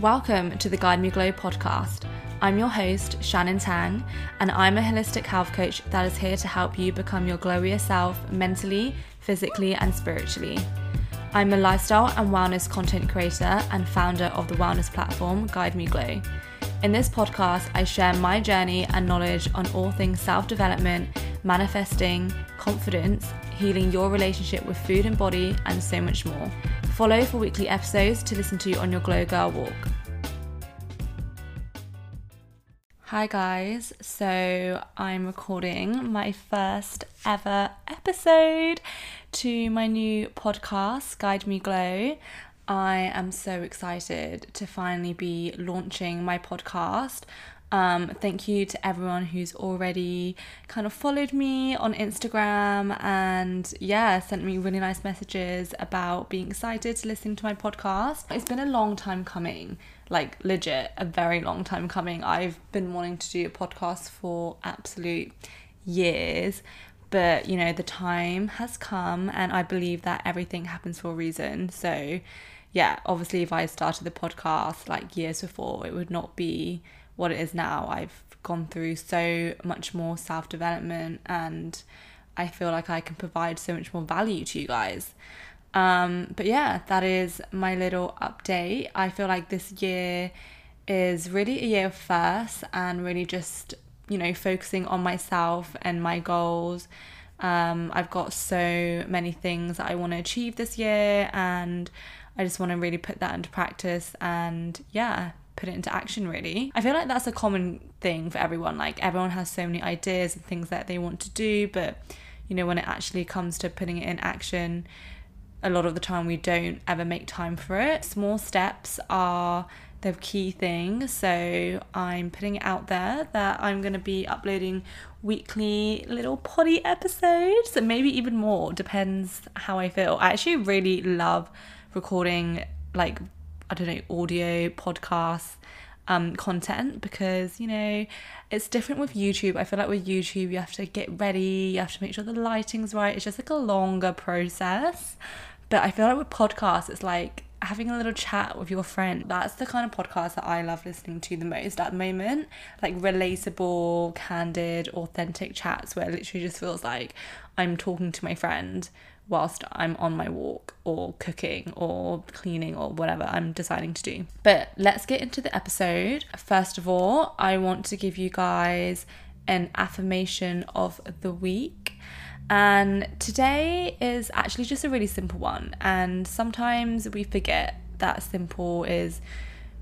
Welcome to the Guide Me Glow podcast. I'm your host, Shannon Tang, and I'm a holistic health coach that is here to help you become your glowier self mentally, physically, and spiritually. I'm a lifestyle and wellness content creator and founder of the wellness platform Guide Me Glow. In this podcast, I share my journey and knowledge on all things self development, manifesting, confidence, healing your relationship with food and body, and so much more. Follow for weekly episodes to listen to on your Glow Girl walk. Hi guys, so I'm recording my first ever episode to my new podcast, Guide Me Glow. I am so excited to finally be launching my podcast. Um, thank you to everyone who's already kind of followed me on Instagram and yeah, sent me really nice messages about being excited to listen to my podcast. It's been a long time coming, like legit, a very long time coming. I've been wanting to do a podcast for absolute years, but you know, the time has come and I believe that everything happens for a reason. So, yeah, obviously, if I started the podcast like years before, it would not be what it is now. I've gone through so much more self development and I feel like I can provide so much more value to you guys. Um, but yeah, that is my little update. I feel like this year is really a year of first and really just, you know, focusing on myself and my goals. Um, I've got so many things that I want to achieve this year and I just want to really put that into practice and yeah, put it into action really. I feel like that's a common thing for everyone. Like everyone has so many ideas and things that they want to do, but you know, when it actually comes to putting it in action, a lot of the time we don't ever make time for it. Small steps are the key thing. So I'm putting it out there that I'm going to be uploading weekly little poddy episodes and maybe even more, depends how I feel. I actually really love recording like I don't know, audio, podcasts, um, content because, you know, it's different with YouTube. I feel like with YouTube, you have to get ready, you have to make sure the lighting's right. It's just like a longer process. But I feel like with podcasts, it's like having a little chat with your friend. That's the kind of podcast that I love listening to the most at the moment. Like relatable, candid, authentic chats where it literally just feels like I'm talking to my friend whilst I'm on my walk or cooking or cleaning or whatever I'm deciding to do. But let's get into the episode. First of all, I want to give you guys an affirmation of the week. And today is actually just a really simple one. And sometimes we forget that simple is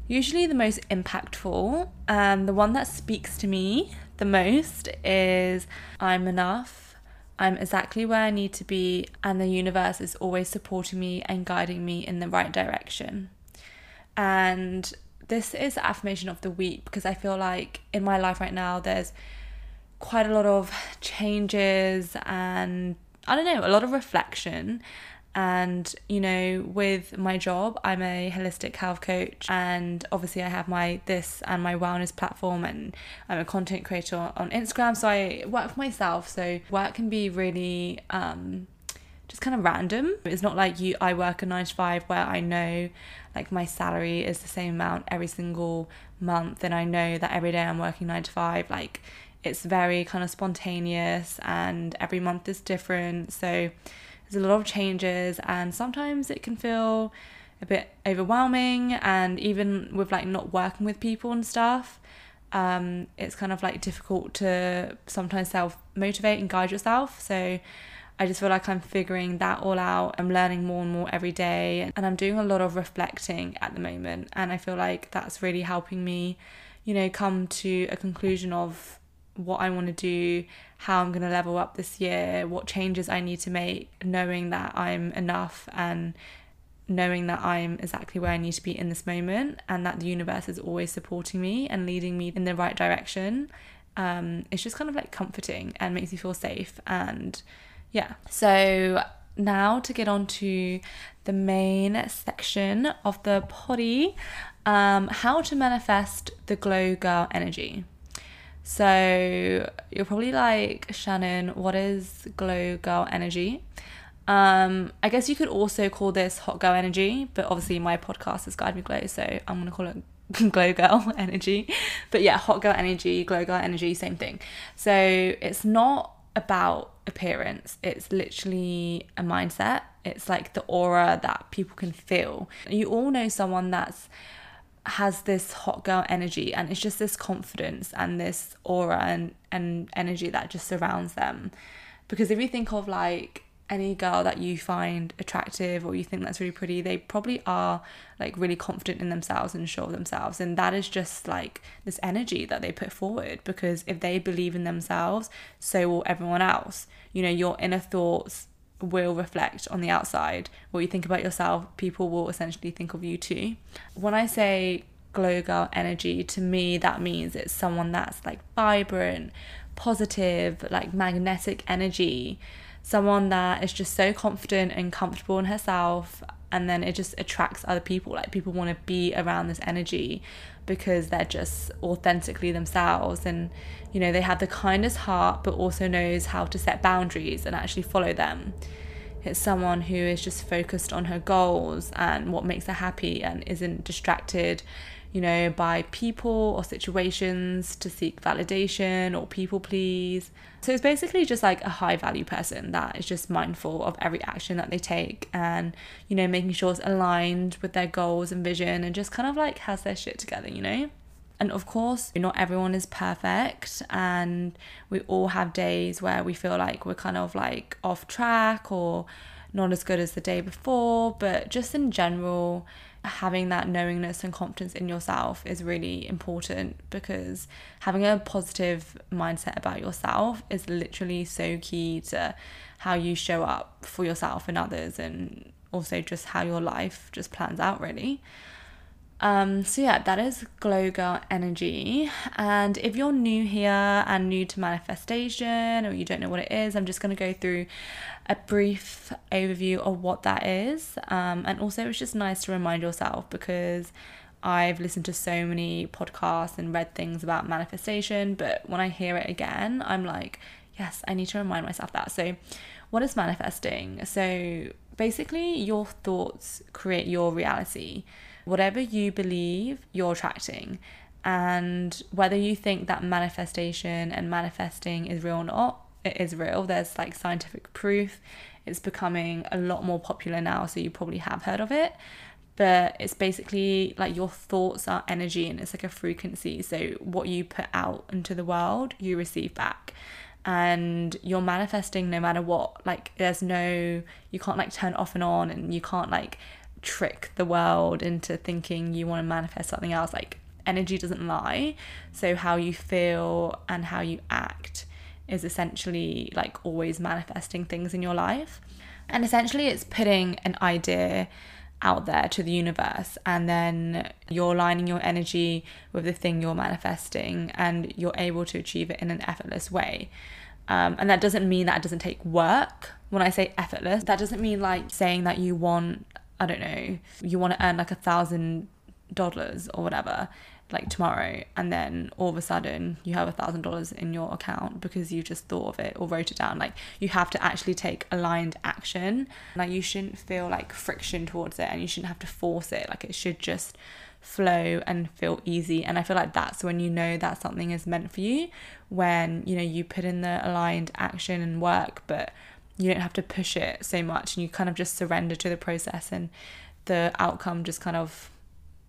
usually the most impactful. And the one that speaks to me the most is I'm enough I'm exactly where I need to be, and the universe is always supporting me and guiding me in the right direction. And this is affirmation of the week because I feel like in my life right now, there's quite a lot of changes and I don't know, a lot of reflection. And, you know, with my job, I'm a holistic health coach. And obviously, I have my this and my wellness platform, and I'm a content creator on Instagram. So I work for myself. So work can be really um, just kind of random. It's not like you, I work a nine to five where I know like my salary is the same amount every single month. And I know that every day I'm working nine to five. Like, it's very kind of spontaneous, and every month is different. So, there's a lot of changes, and sometimes it can feel a bit overwhelming. And even with like not working with people and stuff, um, it's kind of like difficult to sometimes self motivate and guide yourself. So I just feel like I'm figuring that all out. I'm learning more and more every day, and I'm doing a lot of reflecting at the moment. And I feel like that's really helping me, you know, come to a conclusion of what I want to do, how I'm going to level up this year, what changes I need to make, knowing that I'm enough and knowing that I'm exactly where I need to be in this moment and that the universe is always supporting me and leading me in the right direction. Um, it's just kind of like comforting and makes me feel safe. And yeah, so now to get on to the main section of the poddy um, how to manifest the glow girl energy. So you're probably like, Shannon, what is glow girl energy? Um, I guess you could also call this hot girl energy, but obviously my podcast is Guide Me Glow, so I'm gonna call it glow girl energy. But yeah, hot girl energy, glow girl energy, same thing. So it's not about appearance, it's literally a mindset. It's like the aura that people can feel. You all know someone that's has this hot girl energy and it's just this confidence and this aura and, and energy that just surrounds them. Because if you think of like any girl that you find attractive or you think that's really pretty, they probably are like really confident in themselves and sure of themselves. And that is just like this energy that they put forward because if they believe in themselves, so will everyone else. You know, your inner thoughts will reflect on the outside. What you think about yourself, people will essentially think of you too. When I say glow girl energy, to me, that means it's someone that's like vibrant, positive, like magnetic energy someone that is just so confident and comfortable in herself and then it just attracts other people like people want to be around this energy because they're just authentically themselves and you know they have the kindest heart but also knows how to set boundaries and actually follow them. It's someone who is just focused on her goals and what makes her happy and isn't distracted you know, by people or situations to seek validation or people please. So it's basically just like a high value person that is just mindful of every action that they take and, you know, making sure it's aligned with their goals and vision and just kind of like has their shit together, you know? And of course, not everyone is perfect, and we all have days where we feel like we're kind of like off track or not as good as the day before. But just in general, having that knowingness and confidence in yourself is really important because having a positive mindset about yourself is literally so key to how you show up for yourself and others and also just how your life just plans out really. Um, so yeah, that is Glow Girl energy. And if you're new here and new to manifestation or you don't know what it is, I'm just gonna go through a brief overview of what that is. Um, and also it's just nice to remind yourself because I've listened to so many podcasts and read things about manifestation, but when I hear it again, I'm like, yes, I need to remind myself that. So, what is manifesting? So, basically, your thoughts create your reality. Whatever you believe, you're attracting. And whether you think that manifestation and manifesting is real or not, it is real. There's like scientific proof. It's becoming a lot more popular now, so you probably have heard of it. But it's basically like your thoughts are energy and it's like a frequency. So what you put out into the world, you receive back and you're manifesting no matter what like there's no you can't like turn off and on and you can't like trick the world into thinking you want to manifest something else. Like energy doesn't lie. So how you feel and how you act is essentially like always manifesting things in your life. And essentially it's putting an idea out there to the universe and then you're aligning your energy with the thing you're manifesting and you're able to achieve it in an effortless way. Um, and that doesn't mean that it doesn't take work. When I say effortless, that doesn't mean like saying that you want I don't know, you want to earn like a thousand dollars or whatever, like tomorrow, and then all of a sudden you have a thousand dollars in your account because you just thought of it or wrote it down. Like you have to actually take aligned action. Like you shouldn't feel like friction towards it and you shouldn't have to force it. Like it should just flow and feel easy and i feel like that's when you know that something is meant for you when you know you put in the aligned action and work but you don't have to push it so much and you kind of just surrender to the process and the outcome just kind of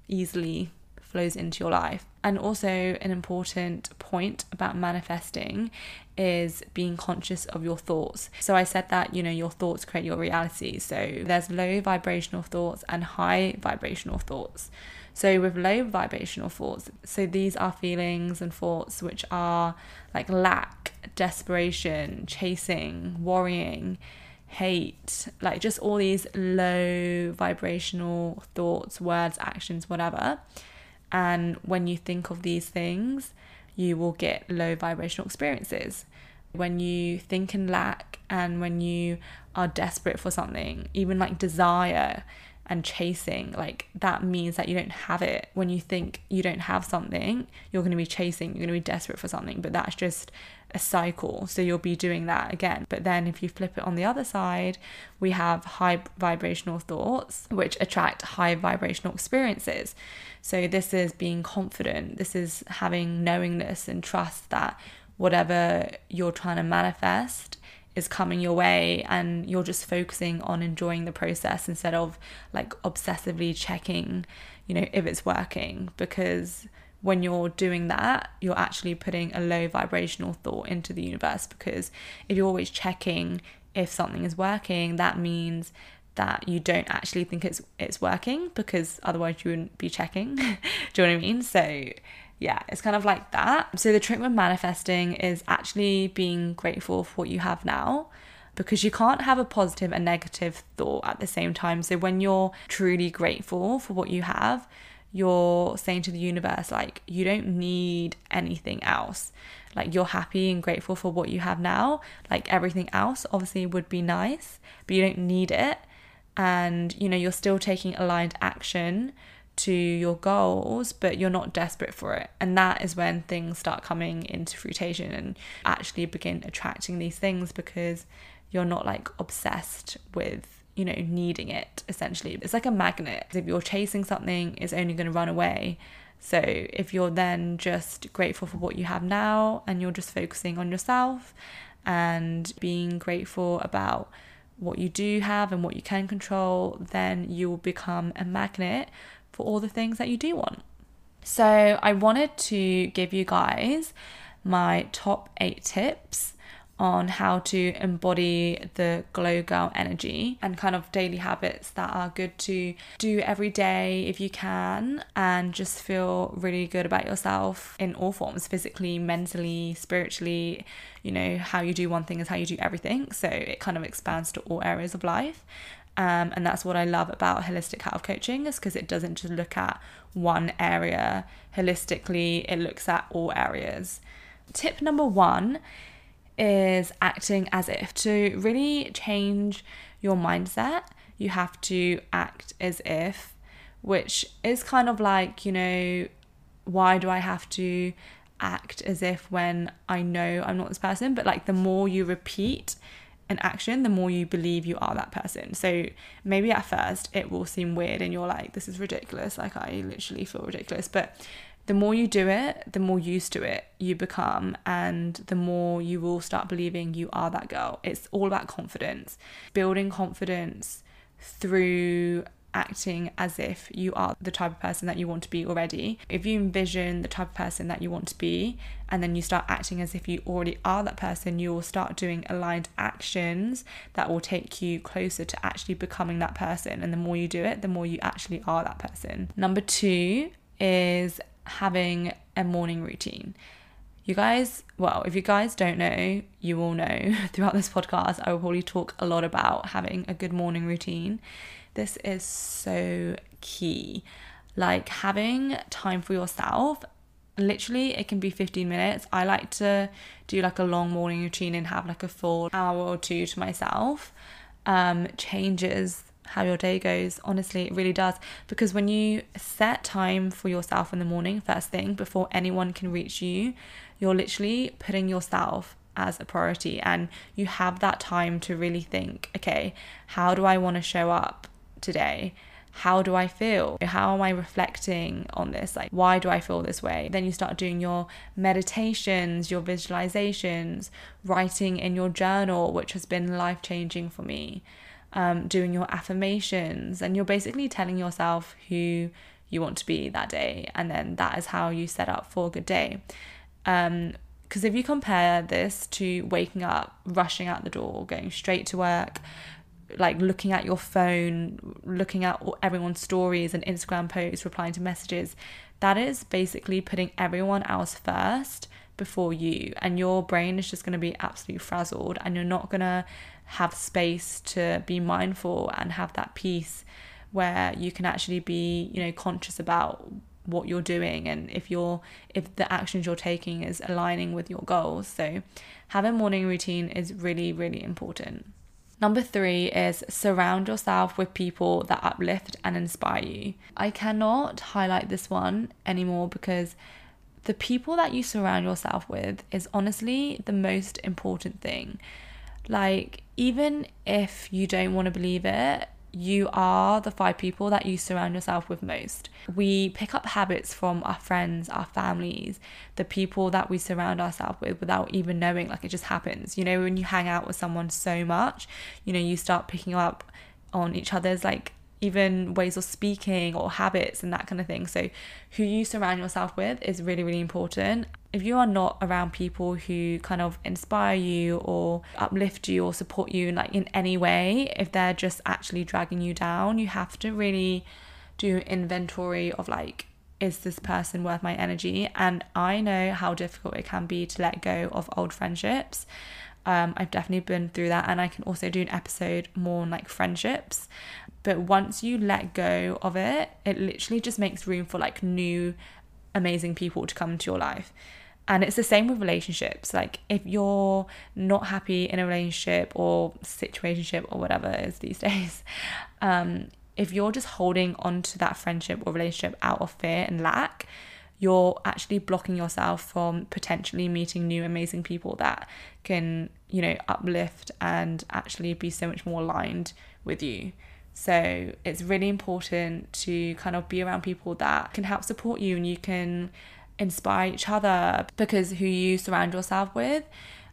easily flows into your life. And also, an important point about manifesting is being conscious of your thoughts. So, I said that, you know, your thoughts create your reality. So, there's low vibrational thoughts and high vibrational thoughts. So, with low vibrational thoughts, so these are feelings and thoughts which are like lack, desperation, chasing, worrying, hate, like just all these low vibrational thoughts, words, actions, whatever. And when you think of these things, you will get low vibrational experiences. When you think in lack and when you are desperate for something, even like desire, and chasing, like that means that you don't have it. When you think you don't have something, you're going to be chasing, you're going to be desperate for something, but that's just a cycle. So you'll be doing that again. But then if you flip it on the other side, we have high vibrational thoughts, which attract high vibrational experiences. So this is being confident, this is having knowingness and trust that whatever you're trying to manifest is coming your way and you're just focusing on enjoying the process instead of like obsessively checking, you know, if it's working because when you're doing that, you're actually putting a low vibrational thought into the universe because if you're always checking if something is working, that means that you don't actually think it's it's working because otherwise you wouldn't be checking. Do you know what I mean? So yeah, it's kind of like that. So the trick with manifesting is actually being grateful for what you have now because you can't have a positive and negative thought at the same time. So when you're truly grateful for what you have, you're saying to the universe, like, you don't need anything else. Like, you're happy and grateful for what you have now. Like, everything else obviously would be nice, but you don't need it. And, you know, you're still taking aligned action to your goals, but you're not desperate for it. And that is when things start coming into fruition and actually begin attracting these things because you're not like obsessed with you know, needing it essentially. It's like a magnet. If you're chasing something, it's only going to run away. So if you're then just grateful for what you have now and you're just focusing on yourself and being grateful about what you do have and what you can control, then you will become a magnet for all the things that you do want. So I wanted to give you guys my top eight tips on how to embody the glow girl energy and kind of daily habits that are good to do every day if you can and just feel really good about yourself in all forms physically mentally spiritually you know how you do one thing is how you do everything so it kind of expands to all areas of life um, and that's what I love about holistic health coaching is because it doesn't just look at one area holistically, it looks at all areas. Tip number one is acting as if. To really change your mindset, you have to act as if, which is kind of like, you know, why do I have to act as if when I know I'm not this person? But like the more you repeat an action, the more you believe you are that person. So maybe at first it will seem weird and you're like, this is ridiculous. Like I literally feel ridiculous. But the more you do it, the more used to it you become, and the more you will start believing you are that girl. It's all about confidence, building confidence through acting as if you are the type of person that you want to be already. If you envision the type of person that you want to be, and then you start acting as if you already are that person, you will start doing aligned actions that will take you closer to actually becoming that person. And the more you do it, the more you actually are that person. Number two is having a morning routine. You guys, well, if you guys don't know, you will know throughout this podcast, I will probably talk a lot about having a good morning routine. This is so key. Like having time for yourself, literally, it can be 15 minutes. I like to do like a long morning routine and have like a full hour or two to myself. Um, changes how your day goes. Honestly, it really does. Because when you set time for yourself in the morning, first thing, before anyone can reach you, you're literally putting yourself as a priority and you have that time to really think okay, how do I want to show up today? How do I feel? How am I reflecting on this? Like, why do I feel this way? Then you start doing your meditations, your visualizations, writing in your journal, which has been life changing for me um, doing your affirmations, and you're basically telling yourself who you want to be that day, and then that is how you set up for a good day. Um, because if you compare this to waking up, rushing out the door, going straight to work, like looking at your phone, looking at everyone's stories and Instagram posts, replying to messages, that is basically putting everyone else first before you. And your brain is just going to be absolutely frazzled and you're not going to have space to be mindful and have that peace where you can actually be, you know, conscious about what you're doing and if you're if the actions you're taking is aligning with your goals. So having morning routine is really, really important. Number three is surround yourself with people that uplift and inspire you. I cannot highlight this one anymore because the people that you surround yourself with is honestly the most important thing. Like, even if you don't want to believe it, you are the five people that you surround yourself with most. We pick up habits from our friends, our families, the people that we surround ourselves with without even knowing. Like it just happens. You know, when you hang out with someone so much, you know, you start picking up on each other's like even ways of speaking or habits and that kind of thing. So, who you surround yourself with is really, really important. If you are not around people who kind of inspire you or uplift you or support you in like in any way, if they're just actually dragging you down, you have to really do inventory of like is this person worth my energy? And I know how difficult it can be to let go of old friendships. Um, I've definitely been through that, and I can also do an episode more on like friendships. But once you let go of it, it literally just makes room for like new, amazing people to come into your life. And it's the same with relationships. Like if you're not happy in a relationship or situationship or whatever it is these days, um, if you're just holding on to that friendship or relationship out of fear and lack, you're actually blocking yourself from potentially meeting new amazing people that can, you know, uplift and actually be so much more aligned with you. So it's really important to kind of be around people that can help support you and you can inspire each other because who you surround yourself with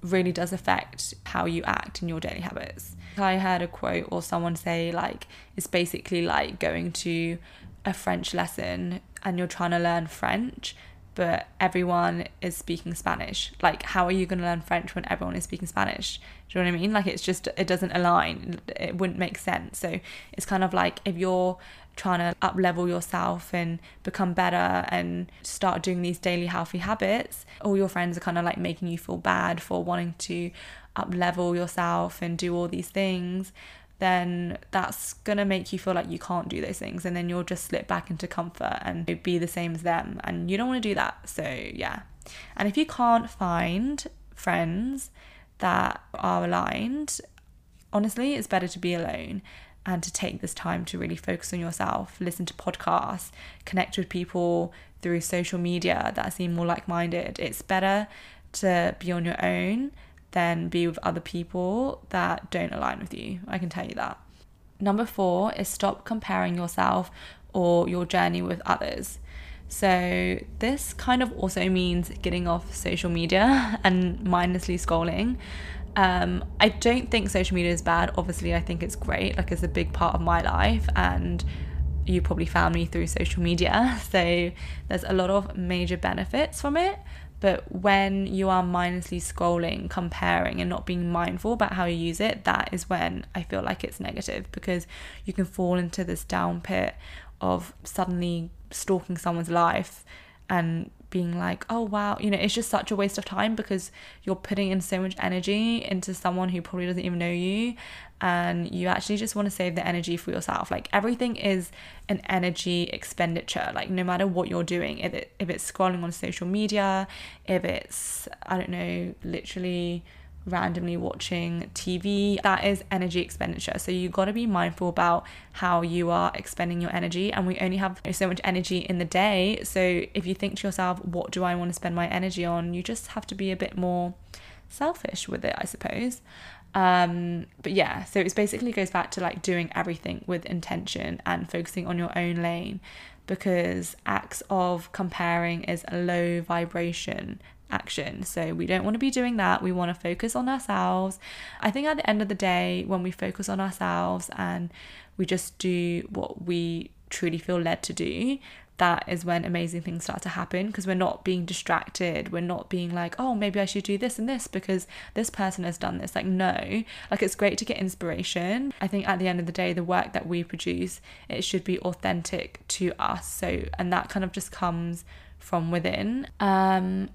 really does affect how you act in your daily habits. I heard a quote or someone say, like, it's basically like going to a French lesson and you're trying to learn French but everyone is speaking Spanish. Like, how are you going to learn French when everyone is speaking Spanish? Do you know what I mean? Like, it's just, it doesn't align. It wouldn't make sense. So, it's kind of like if you're trying to up level yourself and become better and start doing these daily healthy habits, all your friends are kind of like making you feel bad for wanting to up level yourself and do all these things then that's gonna make you feel like you can't do those things and then you'll just slip back into comfort and be the same as them and you don't want to do that. So yeah. And if you can't find friends that are aligned honestly it's better to be alone and to take this time to really focus on yourself listen to podcasts connect with people through social media that seem more like-minded. It's better to be on your own than be with other people that don't align with you. I can tell you that. Number four is stop comparing yourself or your journey with others. So, this kind of also means getting off social media and mindlessly scrolling. Um, I don't think social media is bad. Obviously, I think it's great. Like, it's a big part of my life, and you probably found me through social media. So, there's a lot of major benefits from it. But when you are mindlessly scrolling, comparing, and not being mindful about how you use it, that is when I feel like it's negative because you can fall into this down pit of suddenly stalking someone's life and being like, oh wow, you know, it's just such a waste of time because you're putting in so much energy into someone who probably doesn't even know you and you actually just want to save the energy for yourself. Like everything is an energy expenditure. Like no matter what you're doing, if it if it's scrolling on social media, if it's I don't know, literally randomly watching TV, that is energy expenditure. So you got to be mindful about how you are expending your energy. And we only have so much energy in the day. So if you think to yourself, what do I want to spend my energy on? You just have to be a bit more selfish with it, I suppose. Um, but yeah, so it basically goes back to like doing everything with intention and focusing on your own lane because acts of comparing is a low vibration action. So we don't want to be doing that. We want to focus on ourselves. I think at the end of the day, when we focus on ourselves and we just do what we truly feel led to do, that is when amazing things start to happen because we're not being distracted. We're not being like, oh, maybe I should do this and this because this person has done this. Like, no, like it's great to get inspiration. I think at the end of the day, the work that we produce, it should be authentic to us. So, and that kind of just comes from within. Um,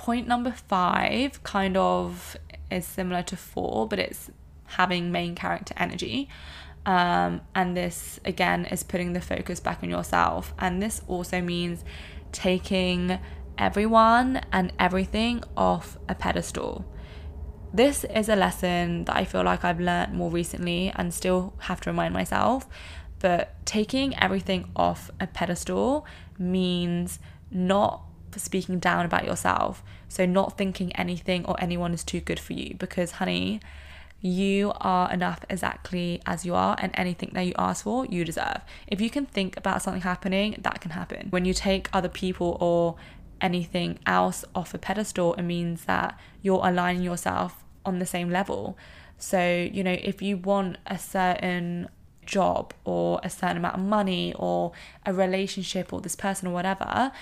point number five kind of is similar to four, but it's having main character energy. Um, and this again is putting the focus back on yourself. And this also means taking everyone and everything off a pedestal. this is a lesson that I feel like I've learned more recently and still have to remind myself. But taking everything off a pedestal means not speaking down about yourself. So, not thinking anything or anyone is too good for you because, honey, you are enough exactly as you are, and anything that you ask for, you deserve. If you can think about something happening, that can happen. When you take other people or anything else off a pedestal, it means that you're aligning yourself on the same level. So, you know, if you want a certain job or a certain amount of money or a relationship or this person or whatever,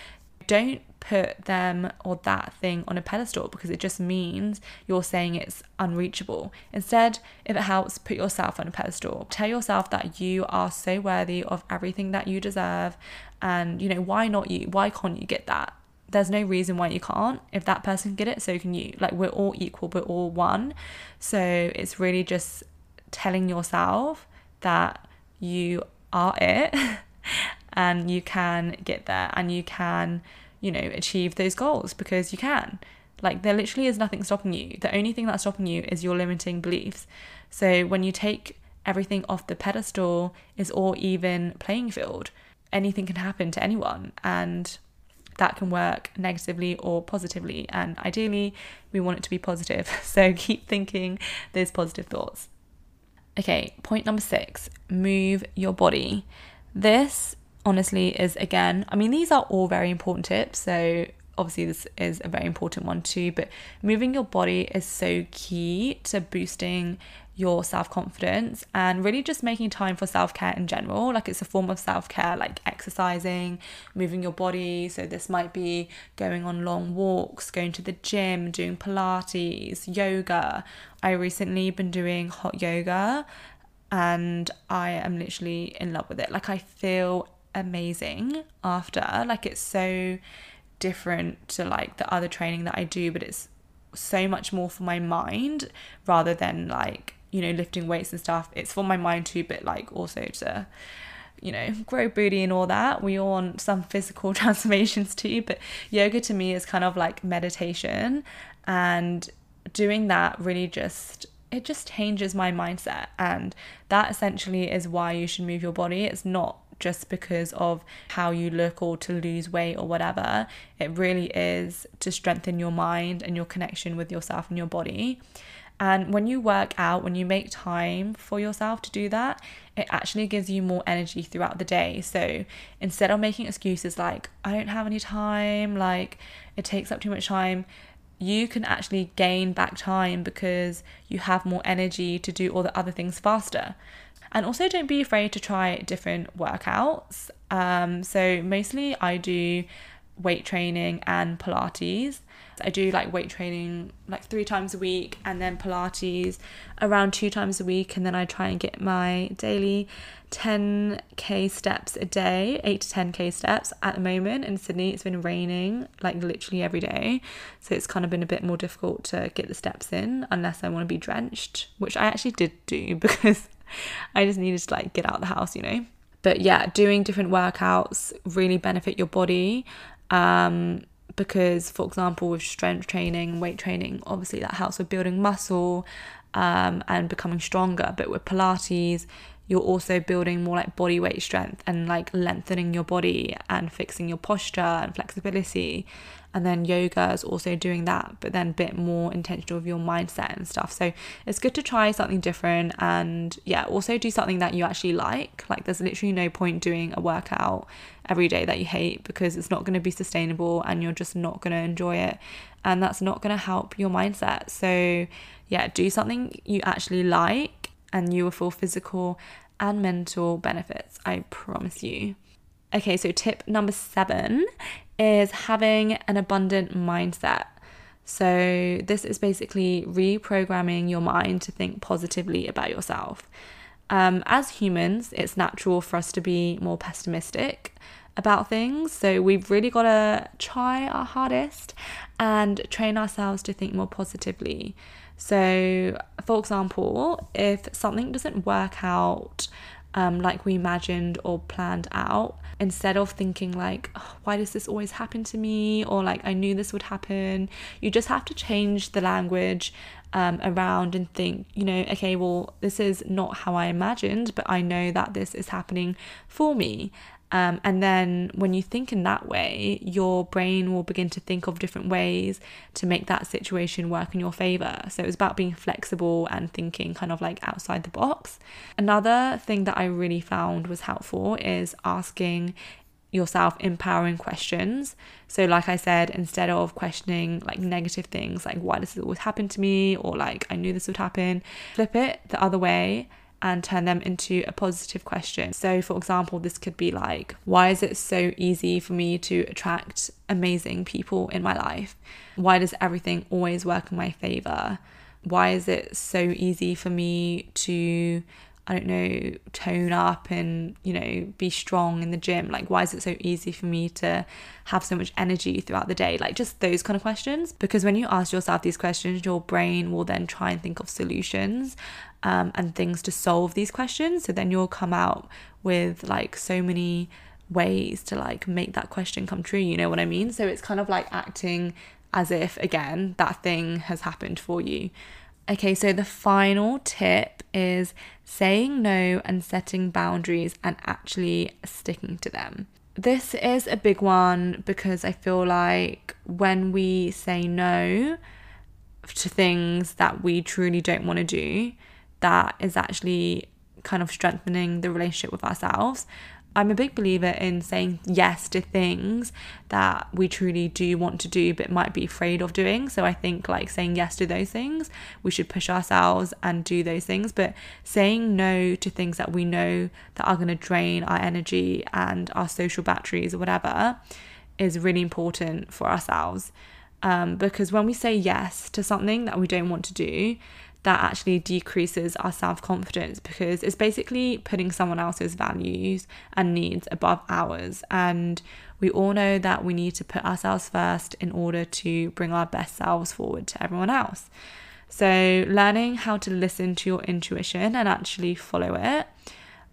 don't put them or that thing on a pedestal because it just means you're saying it's unreachable. Instead, if it helps, put yourself on a pedestal. Tell yourself that you are so worthy of everything that you deserve. And, you know, why not you? Why can't you get that? There's no reason why you can't. If that person get it, so can you. Like, we're all equal, we're all one. So it's really just telling yourself that you are it and you can get there and you can, you know, achieve those goals because you can. Like, there literally is nothing stopping you. The only thing that's stopping you is your limiting beliefs. So, when you take everything off the pedestal, is all even playing field. Anything can happen to anyone, and that can work negatively or positively. And ideally, we want it to be positive. So, keep thinking those positive thoughts. Okay, point number six move your body. This honestly is again, I mean, these are all very important tips. So, obviously, this is a very important one too. But moving your body is so key to boosting your self confidence and really just making time for self care in general. Like it's a form of self care, like exercising, moving your body. So this might be going on long walks, going to the gym, doing Pilates, yoga. I recently been doing hot yoga and I am literally in love with it. Like I feel amazing after. Like it's so different to like the other training that I do, but it's so much more for my mind rather than like you know, lifting weights and stuff. It's for my mind too, but like also to, you know, grow booty and all that. We all want some physical transformations too, but yoga to me is kind of like meditation and doing that really just it just changes my mindset and that essentially is why you should move your body. It's not just because of how you look or to lose weight or whatever. It really is to strengthen your mind and your connection with yourself and your body. And when you work out, when you make time for yourself to do that, it actually gives you more energy throughout the day. So instead of making excuses like, I don't have any time, like it takes up too much time, you can actually gain back time because you have more energy to do all the other things faster. And also, don't be afraid to try different workouts. Um, so, mostly I do weight training and Pilates. I do like weight training like three times a week and then Pilates around two times a week. And then I try and get my daily 10k steps a day, 8 to 10k steps at the moment. In Sydney, it's been raining like literally every day. So it's kind of been a bit more difficult to get the steps in unless I want to be drenched, which I actually did do because I just needed to like get out of the house, you know. But yeah, doing different workouts really benefit your body. Um, because, for example, with strength training, weight training, obviously that helps with building muscle um, and becoming stronger. But with Pilates, you're also building more like body weight strength and like lengthening your body and fixing your posture and flexibility. And then yoga is also doing that, but then a bit more intentional with your mindset and stuff. So it's good to try something different and yeah, also do something that you actually like. Like there's literally no point doing a workout every day that you hate because it's not going to be sustainable and you're just not going to enjoy it. And that's not going to help your mindset. So yeah, do something you actually like and you will feel physical and mental benefits. I promise you. Okay, so tip number seven is having an abundant mindset. So, this is basically reprogramming your mind to think positively about yourself. Um, as humans, it's natural for us to be more pessimistic about things. So, we've really got to try our hardest and train ourselves to think more positively. So, for example, if something doesn't work out um, like we imagined or planned out, instead of thinking like oh, why does this always happen to me or like i knew this would happen you just have to change the language um, around and think, you know, okay, well, this is not how I imagined, but I know that this is happening for me. Um, and then when you think in that way, your brain will begin to think of different ways to make that situation work in your favor. So it's about being flexible and thinking kind of like outside the box. Another thing that I really found was helpful is asking yourself empowering questions. So, like I said, instead of questioning like negative things like, why does this always happen to me? or like, I knew this would happen, flip it the other way and turn them into a positive question. So, for example, this could be like, why is it so easy for me to attract amazing people in my life? Why does everything always work in my favor? Why is it so easy for me to I don't know, tone up and, you know, be strong in the gym? Like, why is it so easy for me to have so much energy throughout the day? Like, just those kind of questions. Because when you ask yourself these questions, your brain will then try and think of solutions um, and things to solve these questions. So then you'll come out with like so many ways to like make that question come true. You know what I mean? So it's kind of like acting as if, again, that thing has happened for you. Okay, so the final tip is saying no and setting boundaries and actually sticking to them. This is a big one because I feel like when we say no to things that we truly don't want to do, that is actually kind of strengthening the relationship with ourselves. I'm a big believer in saying yes to things that we truly do want to do but might be afraid of doing. So I think like saying yes to those things, we should push ourselves and do those things, but saying no to things that we know that are going to drain our energy and our social batteries or whatever is really important for ourselves. Um, because when we say yes to something that we don't want to do, that actually decreases our self confidence because it's basically putting someone else's values and needs above ours. And we all know that we need to put ourselves first in order to bring our best selves forward to everyone else. So, learning how to listen to your intuition and actually follow it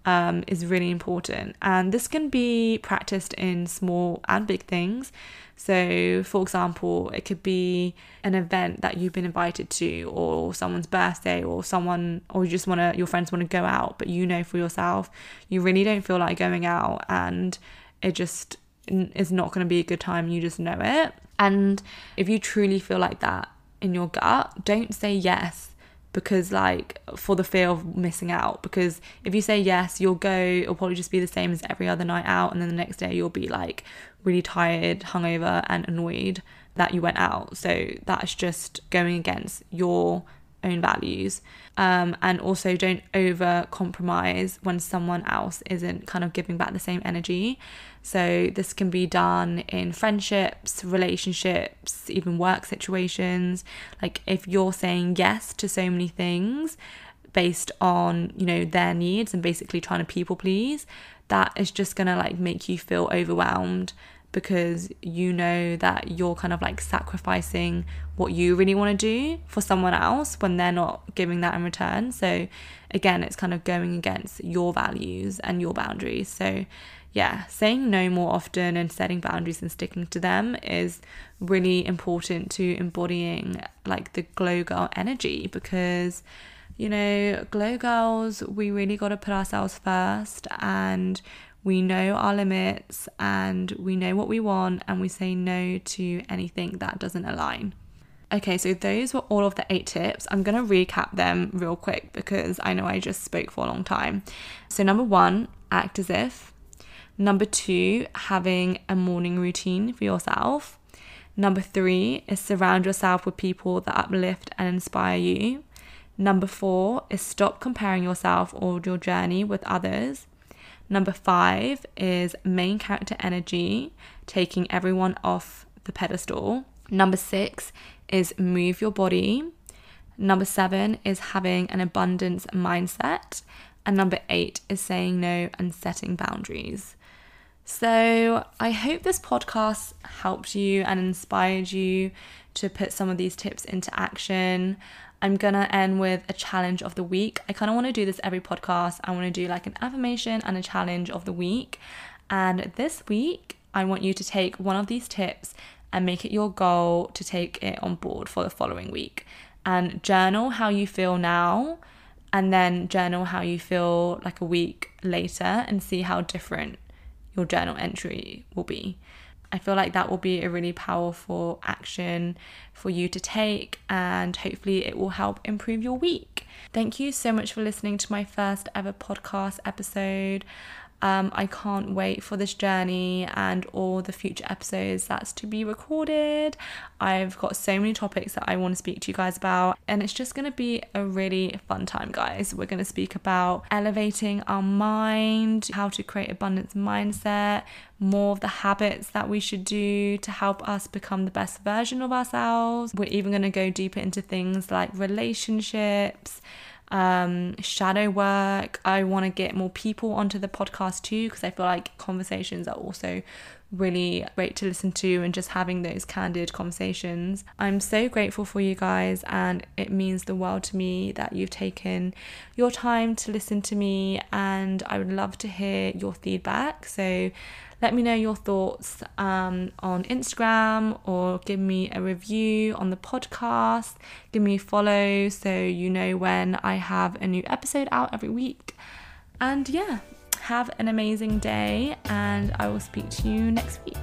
um, is really important. And this can be practiced in small and big things. So, for example, it could be an event that you've been invited to, or someone's birthday, or someone, or you just want to, your friends want to go out, but you know for yourself, you really don't feel like going out, and it just is not going to be a good time. You just know it. And if you truly feel like that in your gut, don't say yes because like for the fear of missing out. Because if you say yes you'll go it'll probably just be the same as every other night out and then the next day you'll be like really tired hungover and annoyed that you went out. So that's just going against your own values. Um, and also don't over compromise when someone else isn't kind of giving back the same energy so this can be done in friendships relationships even work situations like if you're saying yes to so many things based on you know their needs and basically trying to people please that is just gonna like make you feel overwhelmed because you know that you're kind of like sacrificing what you really want to do for someone else when they're not giving that in return. So, again, it's kind of going against your values and your boundaries. So, yeah, saying no more often and setting boundaries and sticking to them is really important to embodying like the glow girl energy because you know, glow girls, we really got to put ourselves first and we know our limits and we know what we want and we say no to anything that doesn't align. Okay, so those were all of the eight tips. I'm going to recap them real quick because I know I just spoke for a long time. So, number one, act as if. Number two, having a morning routine for yourself. Number three is surround yourself with people that uplift and inspire you. Number four is stop comparing yourself or your journey with others. Number five is main character energy, taking everyone off the pedestal. Number six is move your body. Number seven is having an abundance mindset. And number eight is saying no and setting boundaries. So, I hope this podcast helped you and inspired you to put some of these tips into action. I'm gonna end with a challenge of the week. I kind of want to do this every podcast. I want to do like an affirmation and a challenge of the week. And this week, I want you to take one of these tips and make it your goal to take it on board for the following week. and journal how you feel now and then journal how you feel like a week later and see how different your journal entry will be. I feel like that will be a really powerful action for you to take, and hopefully, it will help improve your week. Thank you so much for listening to my first ever podcast episode. Um, I can't wait for this journey and all the future episodes that's to be recorded. I've got so many topics that I want to speak to you guys about, and it's just going to be a really fun time, guys. We're going to speak about elevating our mind, how to create abundance mindset, more of the habits that we should do to help us become the best version of ourselves. We're even going to go deeper into things like relationships um, shadow work. I want to get more people onto the podcast too because I feel like conversations are also really great to listen to and just having those candid conversations. I'm so grateful for you guys, and it means the world to me that you've taken your time to listen to me. And I would love to hear your feedback. So let me know your thoughts um, on Instagram or give me a review on the podcast. Give me a follow so you know when I have a new episode out every week. And yeah, have an amazing day, and I will speak to you next week.